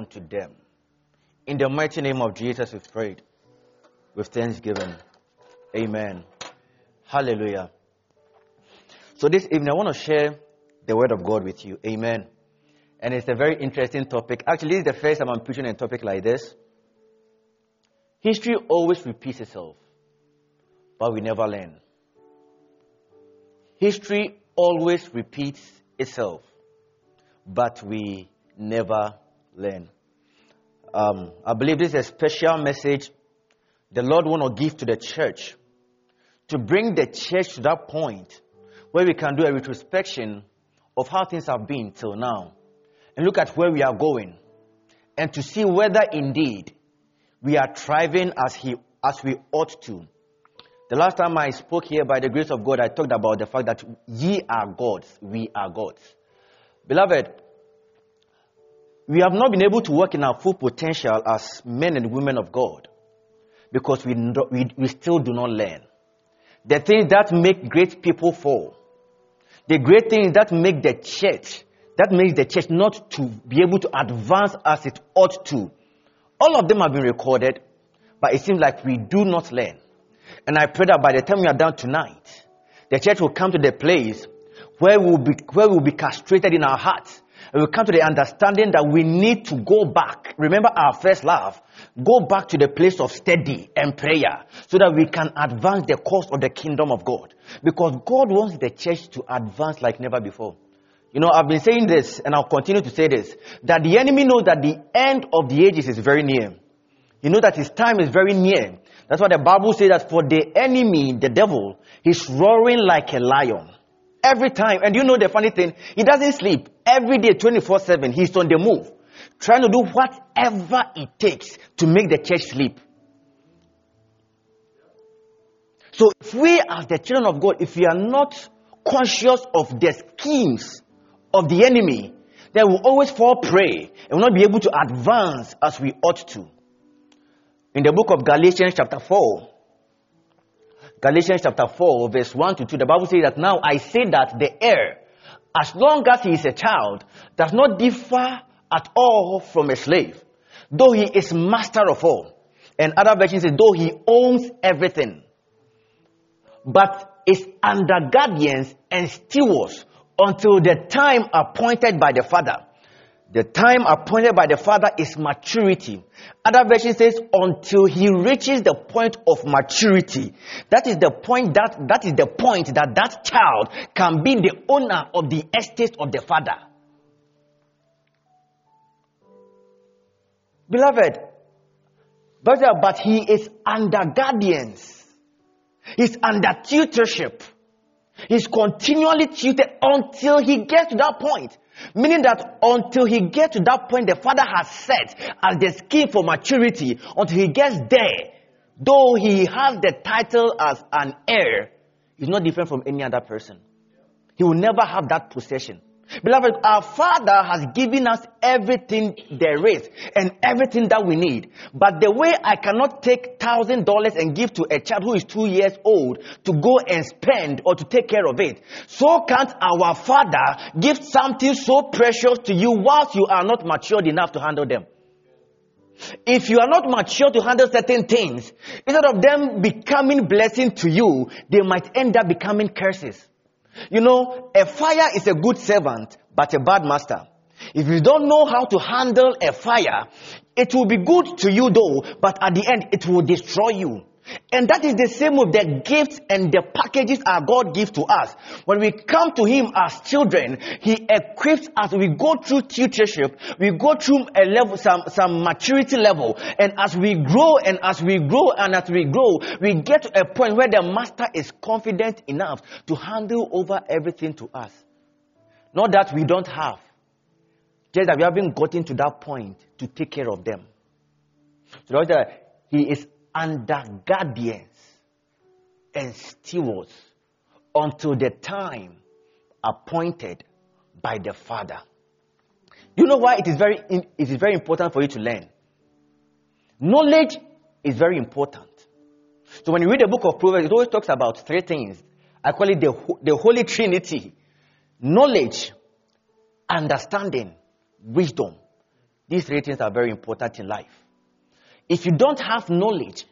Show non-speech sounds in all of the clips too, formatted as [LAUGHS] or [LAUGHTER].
Unto them. In the mighty name of Jesus, we've prayed with thanksgiving. Amen. Hallelujah. So, this evening, I want to share the word of God with you. Amen. And it's a very interesting topic. Actually, this is the first time I'm preaching a topic like this. History always repeats itself, but we never learn. History always repeats itself, but we never learn. Um, I believe this is a special message the Lord want to give to the church to bring the church to that point where we can do a retrospection of how things have been till now and look at where we are going and to see whether indeed we are thriving as, he, as we ought to. The last time I spoke here, by the grace of God, I talked about the fact that ye are gods, we are gods. Beloved, we have not been able to work in our full potential as men and women of God because we, we, we still do not learn. The things that make great people fall, the great things that make the church, that makes the church not to be able to advance as it ought to, all of them have been recorded, but it seems like we do not learn. And I pray that by the time we are done tonight, the church will come to the place where we'll be, where we'll be castrated in our hearts. And we'll come to the understanding that we need to go back. Remember our first love. Go back to the place of study and prayer so that we can advance the cause of the kingdom of God. Because God wants the church to advance like never before. You know, I've been saying this and I'll continue to say this that the enemy knows that the end of the ages is very near. You know that his time is very near. That's why the Bible says that for the enemy, the devil, he's roaring like a lion. Every time. And you know the funny thing? He doesn't sleep. Every day, 24 7, he's on the move. Trying to do whatever it takes to make the church sleep. So if we as the children of God, if we are not conscious of the schemes of the enemy, then we'll always fall prey and will not be able to advance as we ought to. In the book of Galatians chapter 4, Galatians chapter 4, verse 1 to 2, the Bible says that now I say that the heir, as long as he is a child, does not differ at all from a slave, though he is master of all. And other versions say, though he owns everything, but is under guardians and stewards until the time appointed by the Father. The time appointed by the Father is maturity. Other version says until he reaches the point of maturity. That is the point that that is the point that that child can be the owner of the estate of the Father. Beloved, but, but he is under guardians. He's under tutorship. He's continually tutored until he gets to that point. Meaning that until he gets to that point, the father has set as the scheme for maturity. Until he gets there, though he has the title as an heir, he's not different from any other person. He will never have that possession. Beloved, our Father has given us everything there is and everything that we need. But the way I cannot take thousand dollars and give to a child who is two years old to go and spend or to take care of it, so can't our Father give something so precious to you whilst you are not matured enough to handle them. If you are not mature to handle certain things, instead of them becoming blessing to you, they might end up becoming curses. You know, a fire is a good servant, but a bad master. If you don't know how to handle a fire, it will be good to you though, but at the end it will destroy you. And that is the same with the gifts and the packages our God gives to us. When we come to Him as children, He equips us. We go through tutorship. We go through a level, some, some maturity level. And as we grow and as we grow and as we grow, we get to a point where the master is confident enough to handle over everything to us. Not that we don't have. Just that we haven't gotten to that point to take care of them. So that He is under guardians and stewards until the time appointed by the Father. You know why it is very it is very important for you to learn. Knowledge is very important. So when you read the book of Proverbs, it always talks about three things. I call it the, the Holy Trinity: knowledge, understanding, wisdom. These three things are very important in life if you don't have knowledge,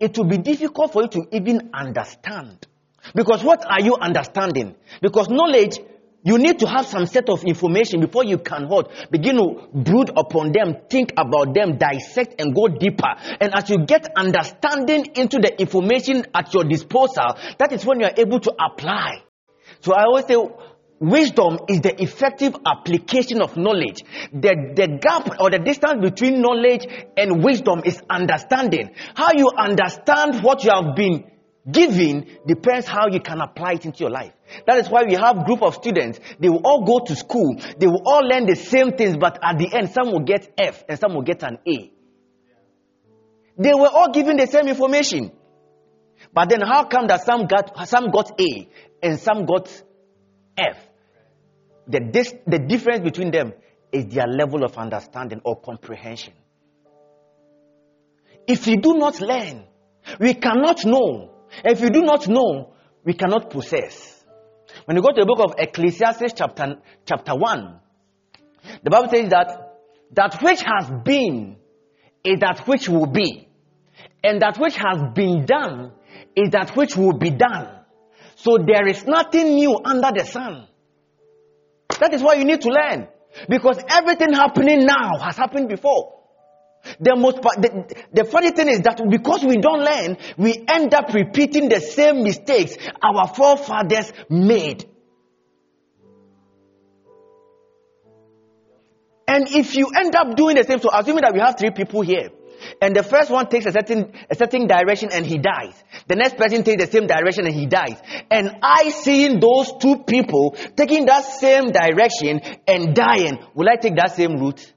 it will be difficult for you to even understand. Because what are you understanding? Because knowledge, you need to have some set of information before you can hold. Begin to brood upon them, think about them, dissect and go deeper. And as you get understanding into the information at your disposal, that is when you are able to apply. So I always say, Wisdom is the effective application of knowledge. The, the gap or the distance between knowledge and wisdom is understanding. How you understand what you have been given depends how you can apply it into your life. That is why we have group of students. They will all go to school. They will all learn the same things, but at the end, some will get F and some will get an A. They were all given the same information. But then how come that some got, some got A and some got F? The, dis- the difference between them is their level of understanding or comprehension. If you do not learn, we cannot know. If you do not know, we cannot possess. When you go to the book of Ecclesiastes, chapter, chapter 1, the Bible says that that which has been is that which will be, and that which has been done is that which will be done. So there is nothing new under the sun. That is why you need to learn. Because everything happening now has happened before. The most the, the funny thing is that because we don't learn, we end up repeating the same mistakes our forefathers made. And if you end up doing the same, so assuming that we have three people here, and the first one takes a certain, a certain direction and he dies. The next person takes the same direction and he dies. And I seeing those two people taking that same direction and dying, will I take that same route?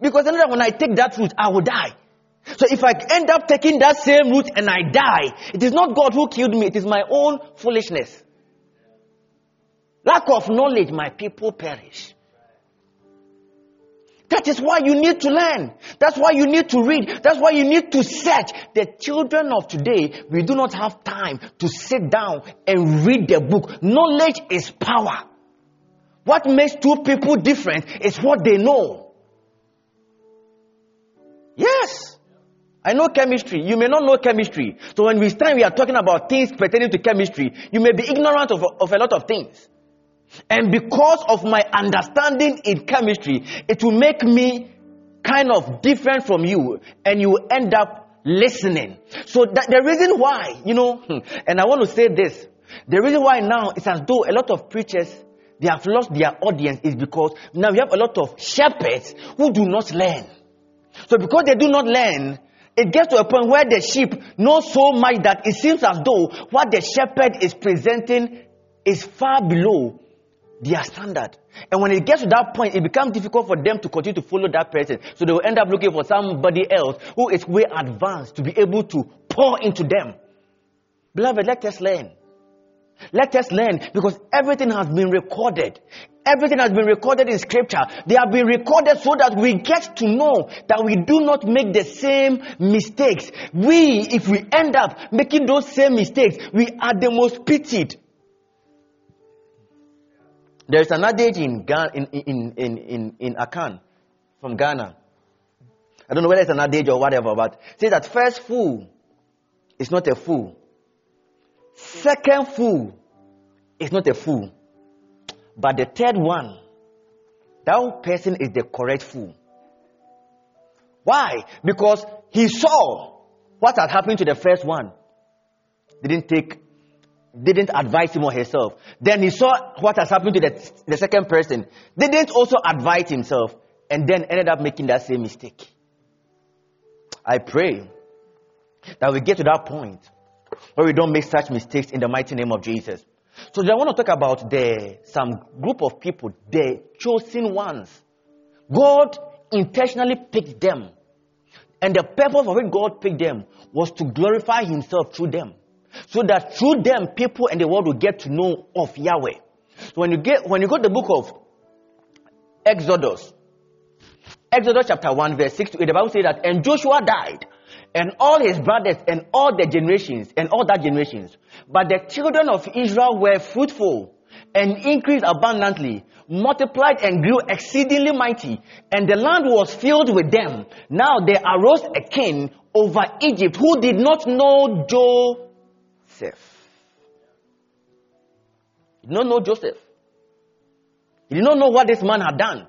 Because that when I take that route, I will die. So if I end up taking that same route and I die, it is not God who killed me, it is my own foolishness. Lack of knowledge, my people perish. That is why you need to learn. That's why you need to read. That's why you need to search. The children of today, we do not have time to sit down and read the book. Knowledge is power. What makes two people different is what they know. Yes. I know chemistry. You may not know chemistry. So when we stand, we are talking about things pertaining to chemistry. You may be ignorant of, of a lot of things. And because of my understanding in chemistry, it will make me kind of different from you and you will end up listening. So that the reason why, you know, hmm, and I want to say this, the reason why now it's as though a lot of preachers they have lost their audience is because now we have a lot of shepherds who do not learn. So because they do not learn, it gets to a point where the sheep know so much that it seems as though what the shepherd is presenting is far below their standard. And when it gets to that point, it becomes difficult for them to continue to follow that person. So they will end up looking for somebody else who is way advanced to be able to pour into them. Beloved, let us learn. Let us learn because everything has been recorded. Everything has been recorded in scripture. They have been recorded so that we get to know that we do not make the same mistakes. We, if we end up making those same mistakes, we are the most pitied. There's an adage in, Ghana, in, in, in, in, in Akan from Ghana. I don't know whether it's an adage or whatever, but say that first fool is not a fool. Second fool is not a fool. But the third one, that person is the correct fool. Why? Because he saw what had happened to the first one. Didn't take, didn't advise him or herself. Then he saw what has happened to the, the second person. Didn't also advise himself. And then ended up making that same mistake. I pray that we get to that point where we don't make such mistakes in the mighty name of Jesus. So I want to talk about the some group of people, the chosen ones. God intentionally picked them. And the purpose of which God picked them was to glorify himself through them. So that through them people and the world will get to know of Yahweh. So when you get when you go to the book of Exodus, Exodus chapter 1 verse 6 to 8, the Bible says that and Joshua died and all his brothers and all the generations and all that generations. But the children of Israel were fruitful and increased abundantly, multiplied and grew exceedingly mighty, and the land was filled with them. Now there arose a king over Egypt who did not know Joseph. He did not know Joseph. He did not know what this man had done.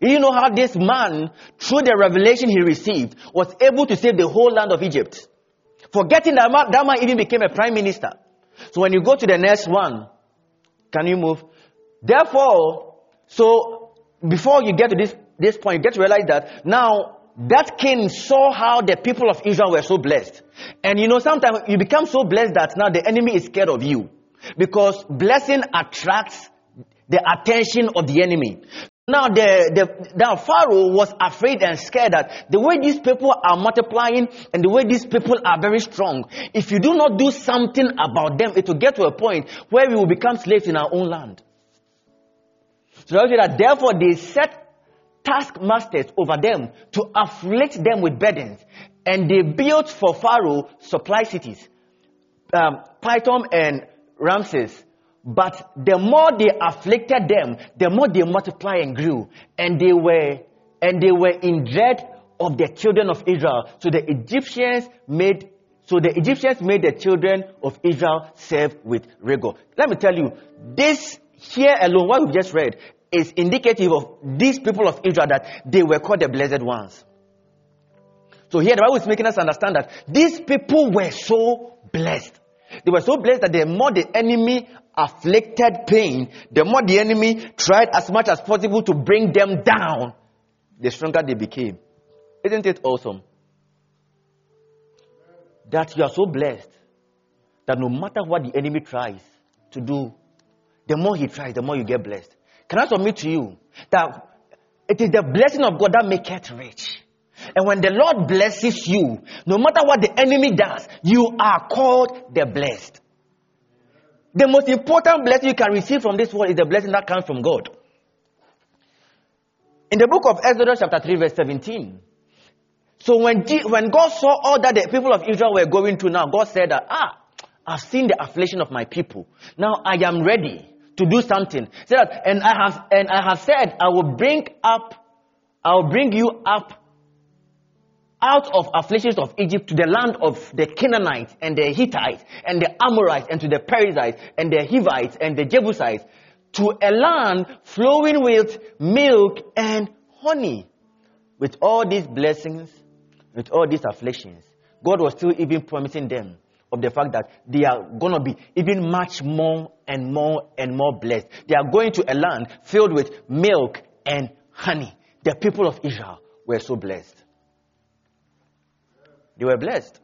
He didn't know how this man, through the revelation he received, was able to save the whole land of Egypt. Forgetting that man, that man even became a prime minister. So when you go to the next one, can you move? Therefore, so before you get to this, this point, you get to realize that now that king saw how the people of Israel were so blessed. And you know, sometimes you become so blessed that now the enemy is scared of you. Because blessing attracts the attention of the enemy. Now the, the, the Pharaoh was afraid and scared that the way these people are multiplying and the way these people are very strong, if you do not do something about them, it will get to a point where we will become slaves in our own land. So that therefore they set taskmasters over them to afflict them with burdens. And they built for Pharaoh supply cities, um, Pithom and Ramses but the more they afflicted them, the more they multiplied and grew. And they were, and they were in dread of the children of Israel. So the Egyptians made, so the Egyptians made the children of Israel serve with rigor. Let me tell you, this here alone, what we've just read, is indicative of these people of Israel that they were called the blessed ones. So here the Bible is making us understand that these people were so blessed. They were so blessed that the more the enemy afflicted pain, the more the enemy tried as much as possible to bring them down, the stronger they became. Isn't it awesome? That you are so blessed that no matter what the enemy tries to do, the more he tries, the more you get blessed. Can I submit to you that it is the blessing of God that maketh rich? And when the Lord blesses you, no matter what the enemy does, you are called the blessed. The most important blessing you can receive from this world is the blessing that comes from God. In the book of Exodus, chapter 3, verse 17. So when, G- when God saw all that the people of Israel were going through now, God said that, ah, I've seen the affliction of my people. Now I am ready to do something. Said that, and I have, and I have said, I will bring up, I will bring you up out of afflictions of Egypt to the land of the Canaanites and the Hittites and the Amorites and to the Perizzites and the Hivites and the Jebusites to a land flowing with milk and honey. With all these blessings, with all these afflictions, God was still even promising them of the fact that they are going to be even much more and more and more blessed. They are going to a land filled with milk and honey. The people of Israel were so blessed. They were blessed.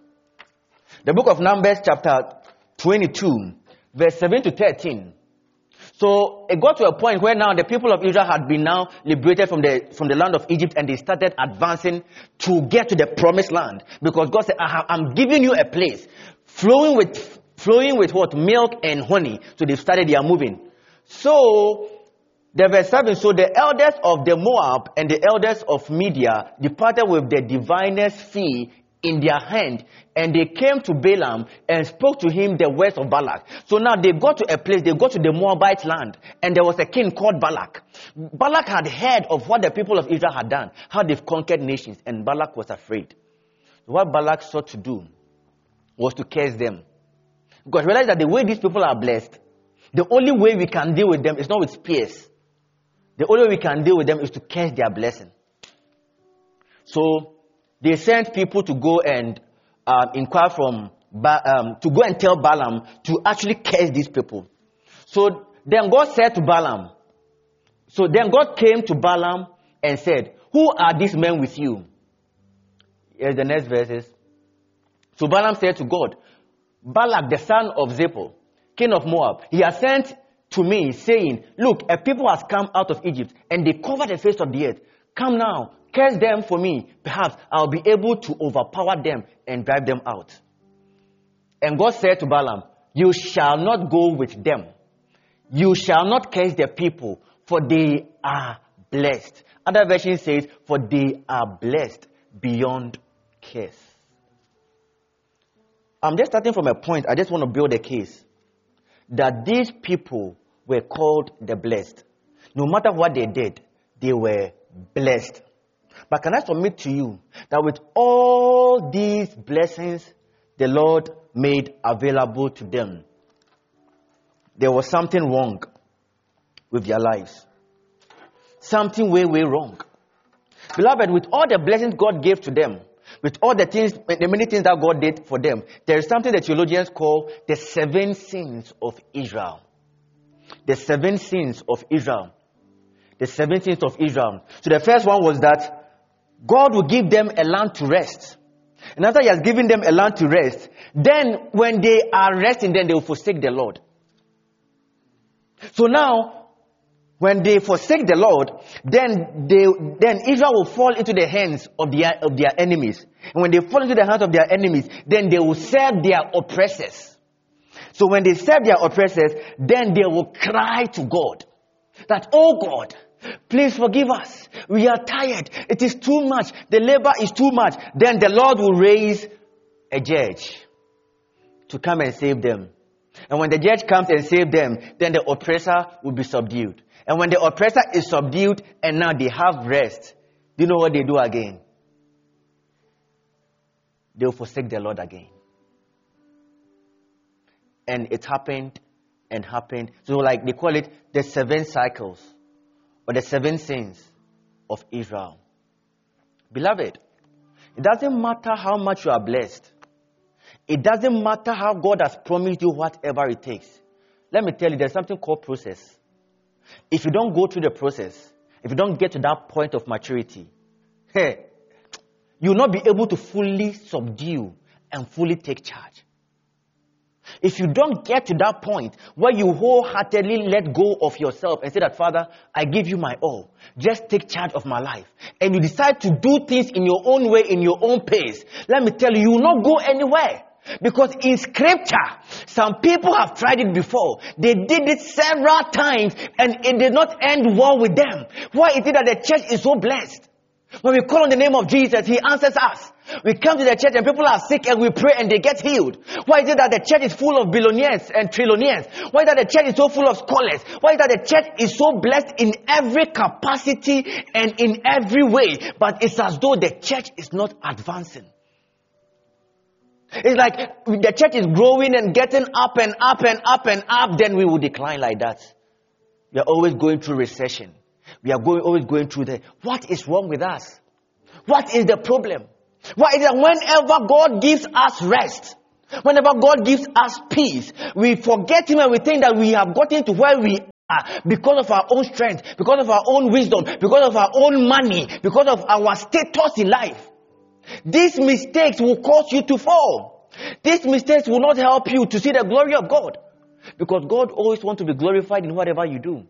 The book of Numbers, chapter 22, verse 7 to 13. So it got to a point where now the people of Israel had been now liberated from the, from the land of Egypt and they started advancing to get to the promised land. Because God said, I am giving you a place flowing with, flowing with what? Milk and honey. So they started their moving. So the verse 7, so the elders of the Moab and the elders of Midian departed with the diviner's fee in their hand and they came to Balaam and spoke to him the words of Balak. So now they got to a place, they got to the Moabite land and there was a king called Balak. Balak had heard of what the people of Israel had done, how they've conquered nations and Balak was afraid. What Balak sought to do was to curse them. Because realize that the way these people are blessed, the only way we can deal with them is not with spears. The only way we can deal with them is to curse their blessing. So they sent people to go and um, inquire from ba- um, to go and tell Balaam to actually curse these people. So then God said to Balaam, so then God came to Balaam and said, Who are these men with you? Here's the next verses. So Balaam said to God, Balak, the son of Zippor, king of Moab, he has sent to me, saying, Look, a people has come out of Egypt, and they cover the face of the earth. Come now, curse them for me. Perhaps I'll be able to overpower them and drive them out. And God said to Balaam, You shall not go with them. You shall not curse the people, for they are blessed. Other version says, For they are blessed beyond curse. I'm just starting from a point. I just want to build a case that these people were called the blessed. No matter what they did, they were blessed. But can I submit to you that with all these blessings the Lord made available to them, there was something wrong with their lives. Something way, way wrong. Beloved, with all the blessings God gave to them, with all the things, the many things that God did for them, there is something that theologians call the seven sins of Israel. The seven sins of Israel. The seven sins of Israel. So the first one was that God will give them a land to rest. And after He has given them a land to rest, then when they are resting, then they will forsake the Lord. So now, when they forsake the Lord, then they, then Israel will fall into the hands of their, of their enemies. And when they fall into the hands of their enemies, then they will serve their oppressors. So when they serve their oppressors, then they will cry to God that, oh God, please forgive us. We are tired. It is too much. The labor is too much. Then the Lord will raise a judge to come and save them. And when the judge comes and saves them, then the oppressor will be subdued. And when the oppressor is subdued and now they have rest, do you know what they do again? They will forsake the Lord again. And it happened and happened. So, like they call it the seven cycles or the seven sins of Israel. Beloved, it doesn't matter how much you are blessed, it doesn't matter how God has promised you whatever it takes. Let me tell you, there's something called process. If you don't go through the process, if you don't get to that point of maturity, hey, you'll not be able to fully subdue and fully take charge. If you don't get to that point where you wholeheartedly let go of yourself and say that, Father, I give you my all, just take charge of my life, and you decide to do things in your own way, in your own pace, let me tell you, you will not go anywhere. Because in scripture, some people have tried it before. They did it several times and it did not end well with them. Why is it that the church is so blessed? When we call on the name of Jesus, He answers us. We come to the church and people are sick and we pray and they get healed. Why is it that the church is full of billionaires and trillionaires? Why is that the church is so full of scholars? Why is that the church is so blessed in every capacity and in every way? But it's as though the church is not advancing. It's like the church is growing and getting up and up and up and up, then we will decline like that. We are always going through recession. We are going, always going through the, what is wrong with us? What is the problem? Why is that whenever God gives us rest, whenever God gives us peace, we forget Him and we think that we have gotten to where we are because of our own strength, because of our own wisdom, because of our own money, because of our status in life. These mistakes will cause you to fall. These mistakes will not help you to see the glory of God. Because God always wants to be glorified in whatever you do.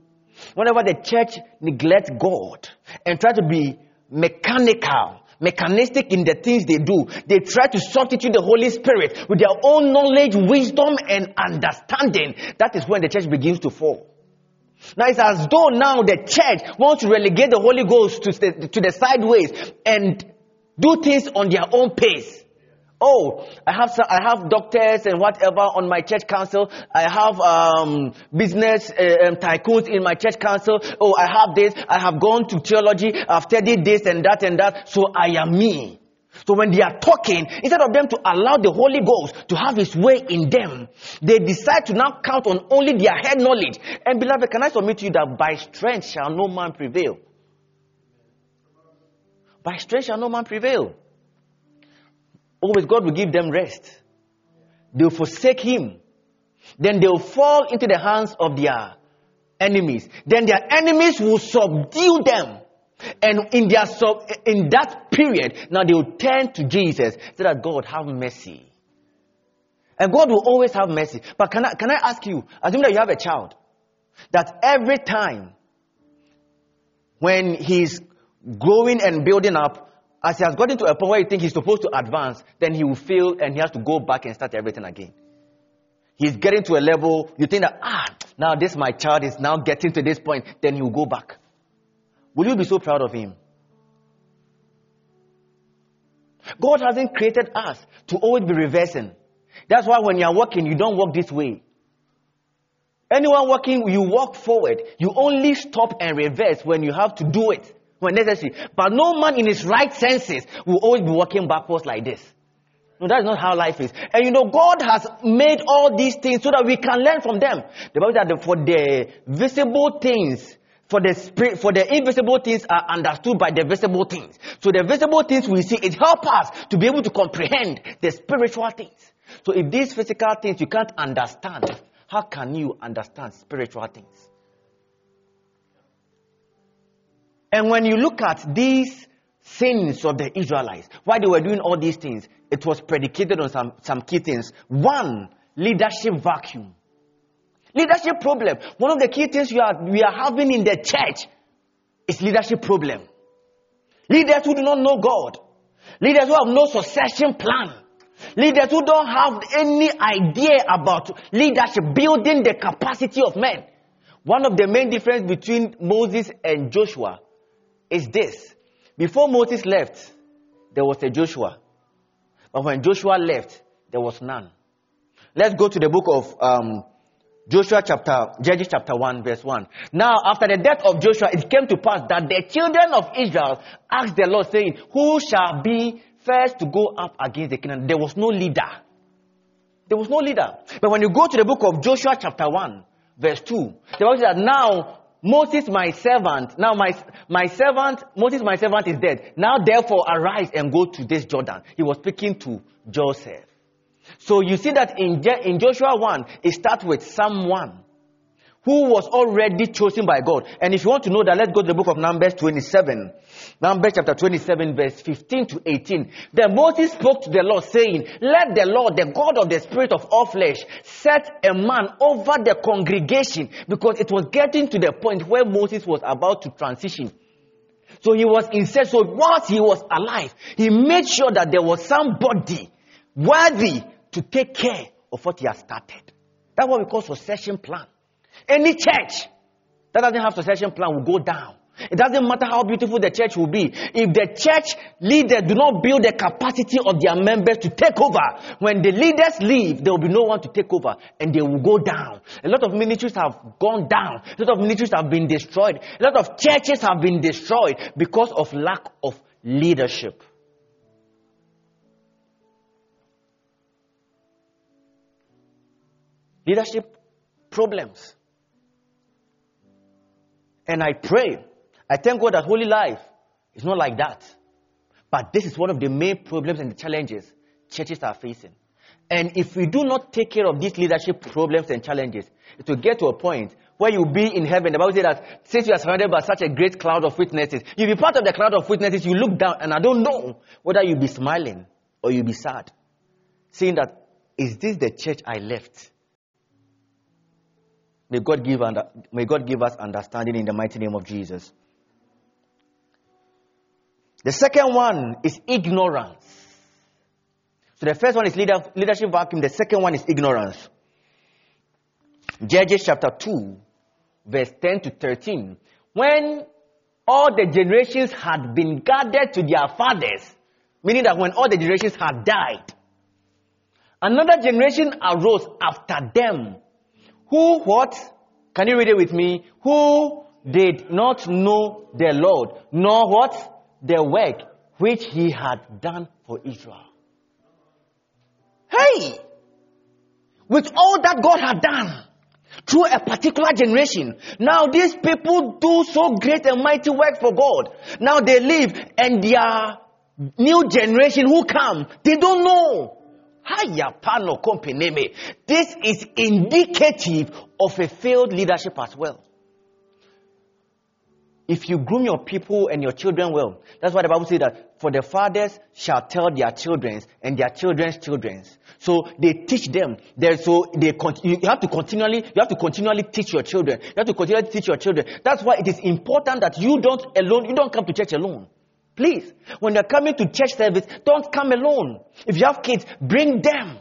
Whenever the church neglects God and try to be mechanical, mechanistic in the things they do, they try to substitute the Holy Spirit with their own knowledge, wisdom, and understanding. That is when the church begins to fall. Now it's as though now the church wants to relegate the Holy Ghost to the, to the sideways and do things on their own pace. Oh, I have I have doctors and whatever on my church council. I have um, business uh, tycoons in my church council. Oh, I have this. I have gone to theology. I've studied this and that and that. So I am me. So when they are talking, instead of them to allow the Holy Ghost to have His way in them, they decide to now count on only their head knowledge. And beloved, can I submit to you that by strength shall no man prevail? By strength shall no man prevail. always God will give them rest. They'll forsake Him. Then they'll fall into the hands of their enemies. Then their enemies will subdue them. And in their sub, in that period, now they will turn to Jesus so that God have mercy. And God will always have mercy. But can I, can I ask you, assume that you have a child, that every time when he's growing and building up, as he has gotten to a point where he thinks he's supposed to advance, then he will fail and he has to go back and start everything again. He's getting to a level, you think that, ah, now this my child is now getting to this point, then he will go back. Will you be so proud of him? God hasn't created us to always be reversing. That's why when you're walking, you don't walk this way. Anyone walking, you walk forward. You only stop and reverse when you have to do it, when necessary. But no man in his right senses will always be walking backwards like this. No, that's not how life is. And you know, God has made all these things so that we can learn from them. The Bible says for the visible things, for the spirit, for the invisible things are understood by the visible things. So the visible things we see, it helps us to be able to comprehend the spiritual things. So if these physical things you can't understand, how can you understand spiritual things? And when you look at these sins of the Israelites, why they were doing all these things, it was predicated on some, some key things. One, leadership vacuum. Leadership problem. One of the key things we are, we are having in the church is leadership problem. Leaders who do not know God. Leaders who have no succession plan. Leaders who don't have any idea about leadership, building the capacity of men. One of the main difference between Moses and Joshua is this. Before Moses left, there was a Joshua. But when Joshua left, there was none. Let's go to the book of um, Joshua chapter, Judges chapter 1 verse 1. Now after the death of Joshua, it came to pass that the children of Israel asked the Lord saying, who shall be first to go up against the kingdom? There was no leader. There was no leader. But when you go to the book of Joshua chapter 1 verse 2, the Bible says that now Moses my servant, now my, my servant, Moses my servant is dead. Now therefore arise and go to this Jordan. He was speaking to Joseph. So you see that in, in Joshua 1, it starts with someone who was already chosen by God. And if you want to know that, let's go to the book of Numbers 27. Numbers chapter 27 verse 15 to 18. Then Moses spoke to the Lord saying, let the Lord, the God of the spirit of all flesh, set a man over the congregation because it was getting to the point where Moses was about to transition. So he was incensed. So whilst he was alive, he made sure that there was somebody worthy to take care of what he had started. That's what we call succession plan. Any church that doesn't have succession plan will go down. It doesn't matter how beautiful the church will be. If the church leaders do not build the capacity of their members to take over, when the leaders leave, there will be no one to take over and they will go down. A lot of ministries have gone down. A lot of ministries have been destroyed. A lot of churches have been destroyed because of lack of leadership. Leadership problems. And I pray, I thank God that holy life is not like that. But this is one of the main problems and the challenges churches are facing. And if we do not take care of these leadership problems and challenges, it will get to a point where you'll be in heaven. The Bible says that since you are surrounded by such a great cloud of witnesses, you'll be part of the cloud of witnesses, you look down, and I don't know whether you'll be smiling or you'll be sad. Saying that, is this the church I left? May God give, under, may God give us understanding in the mighty name of Jesus. The second one is ignorance. So the first one is leader, leadership vacuum. The second one is ignorance. Judges chapter 2, verse 10 to 13. When all the generations had been gathered to their fathers, meaning that when all the generations had died, another generation arose after them who what? Can you read it with me? Who did not know the Lord, nor what? The work which he had done for Israel. Hey! With all that God had done through a particular generation, now these people do so great and mighty work for God. Now they live and their new generation who come, they don't know. This is indicative of a failed leadership as well. If you groom your people and your children well, that's why the Bible says that for the fathers shall tell their children and their children's children. So they teach them. So they you have to continually you have to continually teach your children. You have to continually teach your children. That's why it is important that you don't alone. You don't come to church alone. Please, when you're coming to church service, don't come alone. If you have kids, bring them.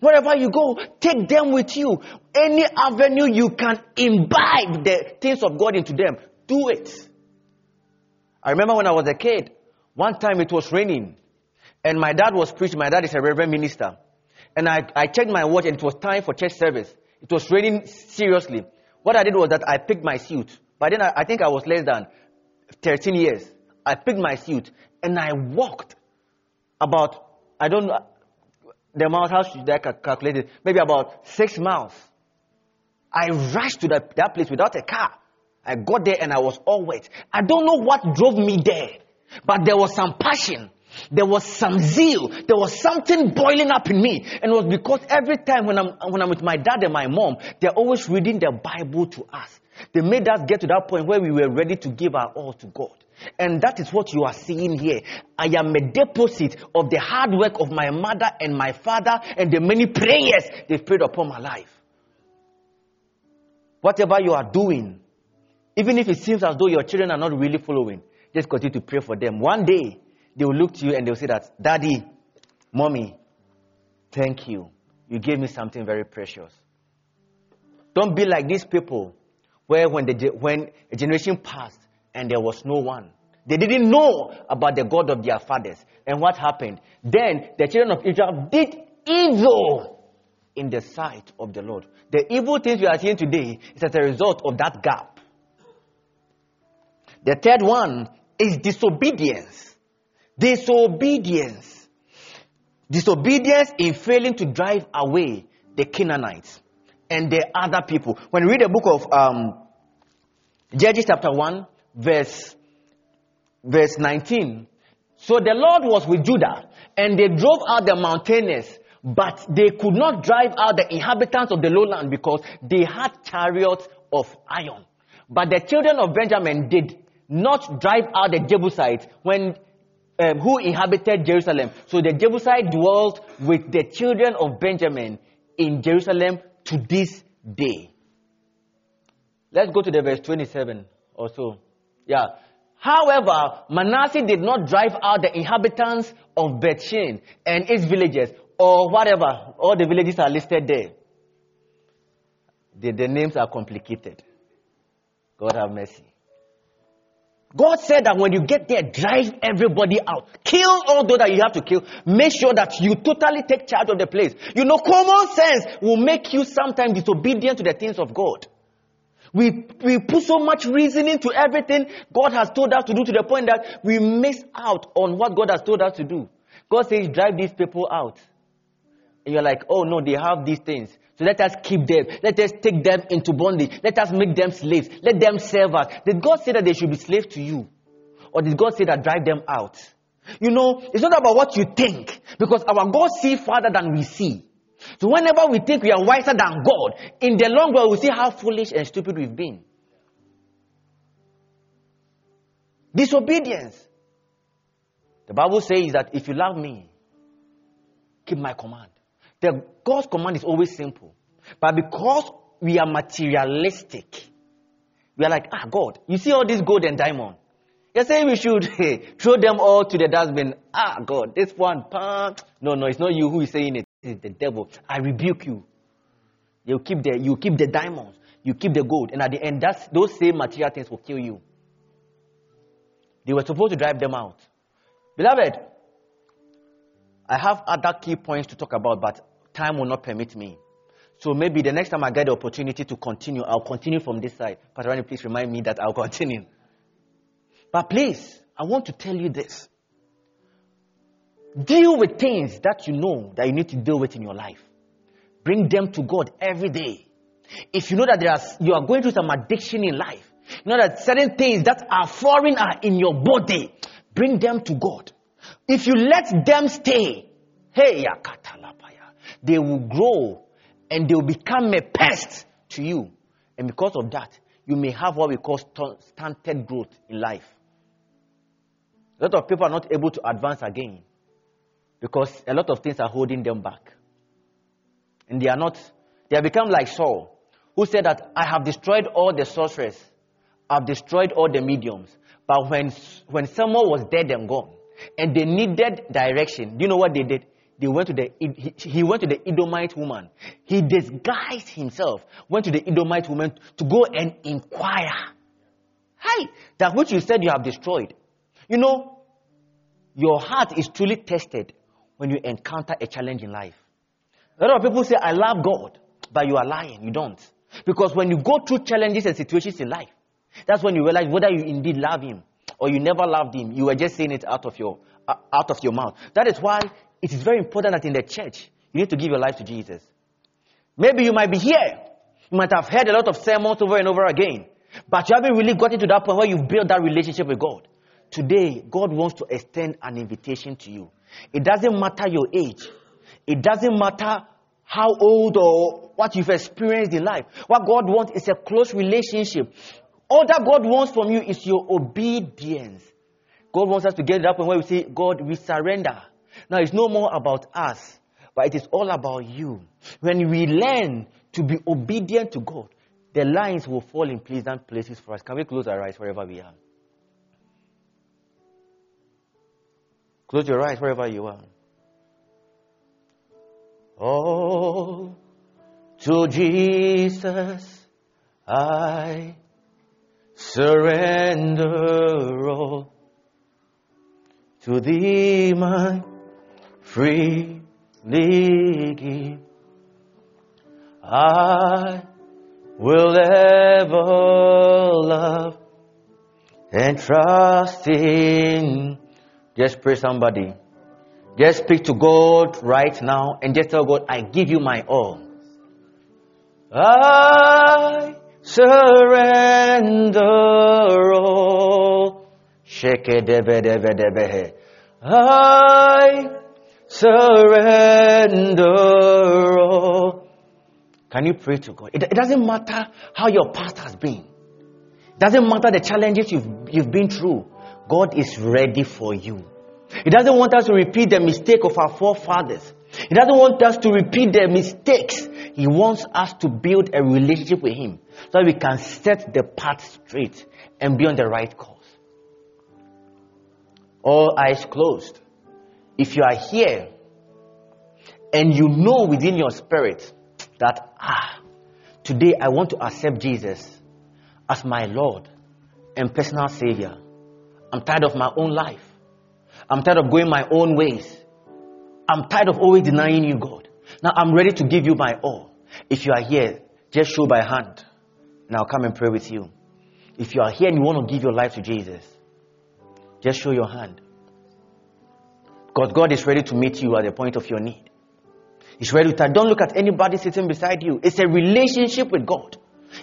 Wherever you go, take them with you. Any avenue you can imbibe the things of God into them, do it. I remember when I was a kid, one time it was raining, and my dad was preaching. My dad is a reverend minister. And I, I checked my watch, and it was time for church service. It was raining seriously. What I did was that I picked my suit. By then, I, I think I was less than 13 years. I picked my suit and I walked about, I don't know, the amount, how should I calculate it? Maybe about six miles. I rushed to that, that place without a car. I got there and I was all wet. I don't know what drove me there, but there was some passion. There was some zeal. There was something boiling up in me. And it was because every time when I'm, when I'm with my dad and my mom, they're always reading the Bible to us. They made us get to that point where we were ready to give our all to God. And that is what you are seeing here. I am a deposit of the hard work of my mother and my father and the many prayers they've prayed upon my life. Whatever you are doing, even if it seems as though your children are not really following, just continue to pray for them. One day, they will look to you and they will say that, Daddy, Mommy, thank you. You gave me something very precious. Don't be like these people where when, the, when a generation passed, and there was no one. They didn't know about the God of their fathers. And what happened? Then the children of Israel did evil in the sight of the Lord. The evil things we are seeing today is as a result of that gap. The third one is disobedience. Disobedience. Disobedience in failing to drive away the Canaanites and the other people. When you read the book of um, Judges chapter 1, verse, verse 19. So the Lord was with Judah, and they drove out the mountaineers, but they could not drive out the inhabitants of the lowland because they had chariots of iron. But the children of Benjamin did not drive out the Jebusites when um, who inhabited Jerusalem. So the Jebusite dwelt with the children of Benjamin in Jerusalem to this day. Let's go to the verse 27 or so. Yeah. However, Manasseh did not drive out the inhabitants of Bethshean and its villages or whatever. All the villages are listed there. The, the names are complicated. God have mercy. God said that when you get there, drive everybody out. Kill all those that you have to kill. Make sure that you totally take charge of the place. You know, common sense will make you sometimes disobedient to the things of God. We, we put so much reasoning to everything God has told us to do to the point that we miss out on what God has told us to do. God says, drive these people out. And you're like, oh no, they have these things. So let us keep them. Let us take them into bondage. Let us make them slaves. Let them serve us. Did God say that they should be slaves to you? Or did God say that drive them out? You know, it's not about what you think. Because our God sees farther than we see. So whenever we think we are wiser than God, in the long run we see how foolish and stupid we've been. Disobedience. The Bible says that if you love me, keep my command. The God's command is always simple. But because we are materialistic, we are like, ah, God, you see all this gold and diamond. You're saying we should hey, [LAUGHS] throw them all to the dustbin. Ah, God, this one, no, no, it's not you who is saying it is the devil. I rebuke you. You keep the you keep the diamonds, you keep the gold, and at the end, that's those same material things will kill you. They were supposed to drive them out. Beloved, I have other key points to talk about, but time will not permit me. So maybe the next time I get the opportunity to continue, I'll continue from this side. Pastor Rani, please remind me that I'll continue. But please, I want to tell you this. Deal with things that you know that you need to deal with in your life. Bring them to God every day. If you know that there are, you are going through some addiction in life, you know that certain things that are foreign are in your body, bring them to God. If you let them stay, hey, they will grow and they will become a pest to you. And because of that, you may have what we call stunted growth in life. A lot of people are not able to advance again because a lot of things are holding them back. And they are not, they have become like Saul, who said that I have destroyed all the sorcerers, I've destroyed all the mediums. But when, when someone was dead and gone, and they needed direction, do you know what they did? They went to the, he, went to the Edomite woman. He disguised himself, went to the Edomite woman to go and inquire. Hey, that which you said you have destroyed. You know, your heart is truly tested when you encounter a challenge in life. A lot of people say, I love God, but you are lying. You don't. Because when you go through challenges and situations in life, that's when you realize whether you indeed love Him or you never loved Him. You were just saying it out of your, uh, out of your mouth. That is why it is very important that in the church, you need to give your life to Jesus. Maybe you might be here. You might have heard a lot of sermons over and over again. But you haven't really gotten to that point where you've built that relationship with God. Today, God wants to extend an invitation to you. It doesn't matter your age. It doesn't matter how old or what you've experienced in life. What God wants is a close relationship. All that God wants from you is your obedience. God wants us to get it up and where we say, God, we surrender. Now it's no more about us, but it is all about you. When we learn to be obedient to God, the lines will fall in pleasant places for us. Can we close our eyes wherever we are? Close your eyes wherever you are. Oh, to Jesus I surrender all. To thee my freely give. I will ever love and trust in. Just pray somebody. Just speak to God right now and just tell God, I give you my all. I surrender all. Shake it. I surrender all. Can you pray to God? It, it doesn't matter how your past has been. It doesn't matter the challenges you've, you've been through. God is ready for you. He doesn't want us to repeat the mistake of our forefathers. He doesn't want us to repeat their mistakes. He wants us to build a relationship with Him so that we can set the path straight and be on the right course. All eyes closed. If you are here and you know within your spirit that, ah, today I want to accept Jesus as my Lord and personal Savior. I'm tired of my own life. I'm tired of going my own ways. I'm tired of always denying you, God. Now I'm ready to give you my all. If you are here, just show by hand. And I'll come and pray with you. If you are here and you want to give your life to Jesus, just show your hand. Because God is ready to meet you at the point of your need. He's ready to don't look at anybody sitting beside you. It's a relationship with God.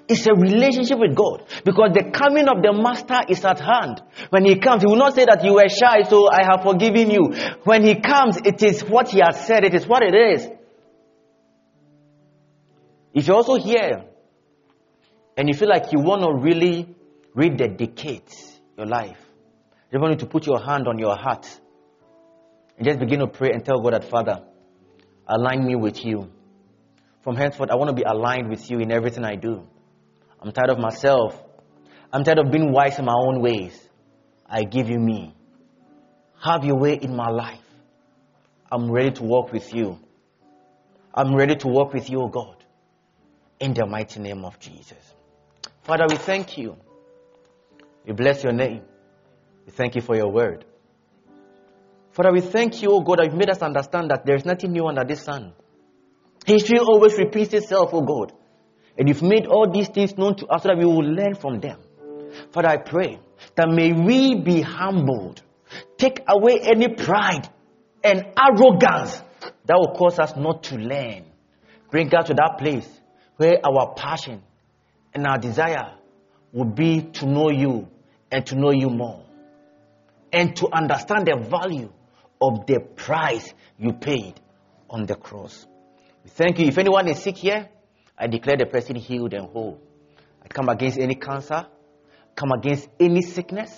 It's a relationship with God. Because the coming of the master is at hand. When he comes, he will not say that you were shy, so I have forgiven you. When he comes, it is what he has said, it is what it is. If you're also here and you feel like you want to really rededicate your life, you want to put your hand on your heart and just begin to pray and tell God that, Father, align me with you. From henceforth, I want to be aligned with you in everything I do. I'm tired of myself. I'm tired of being wise in my own ways. I give you me. Have your way in my life. I'm ready to walk with you. I'm ready to walk with you, O God. In the mighty name of Jesus. Father, we thank you. We bless your name. We thank you for your word. Father, we thank you, O God, that you've made us understand that there is nothing new under this sun. History always repeats itself, O God. And you've made all these things known to us so that we will learn from them. Father, I pray that may we be humbled. Take away any pride and arrogance that will cause us not to learn. Bring us to that place where our passion and our desire will be to know you and to know you more. And to understand the value of the price you paid on the cross. We thank you. If anyone is sick here, I declare the person healed and whole. I come against any cancer, come against any sickness.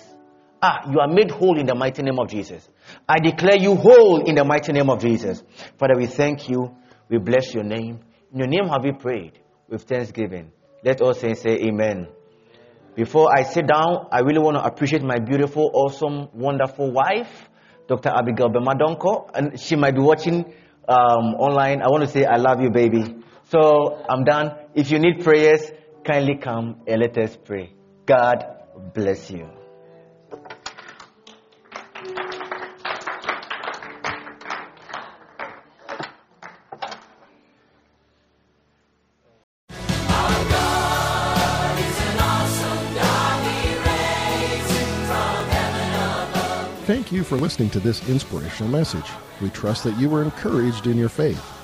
Ah, you are made whole in the mighty name of Jesus. I declare you whole in the mighty name of Jesus. Father, we thank you. We bless your name. In your name have we prayed with thanksgiving. Let saints say amen. Before I sit down, I really want to appreciate my beautiful, awesome, wonderful wife, Dr. Abigail Bemadonko, and she might be watching um, online. I want to say I love you, baby. So I'm done. If you need prayers, kindly come and let us pray. God bless you. Thank you for listening to this inspirational message. We trust that you were encouraged in your faith.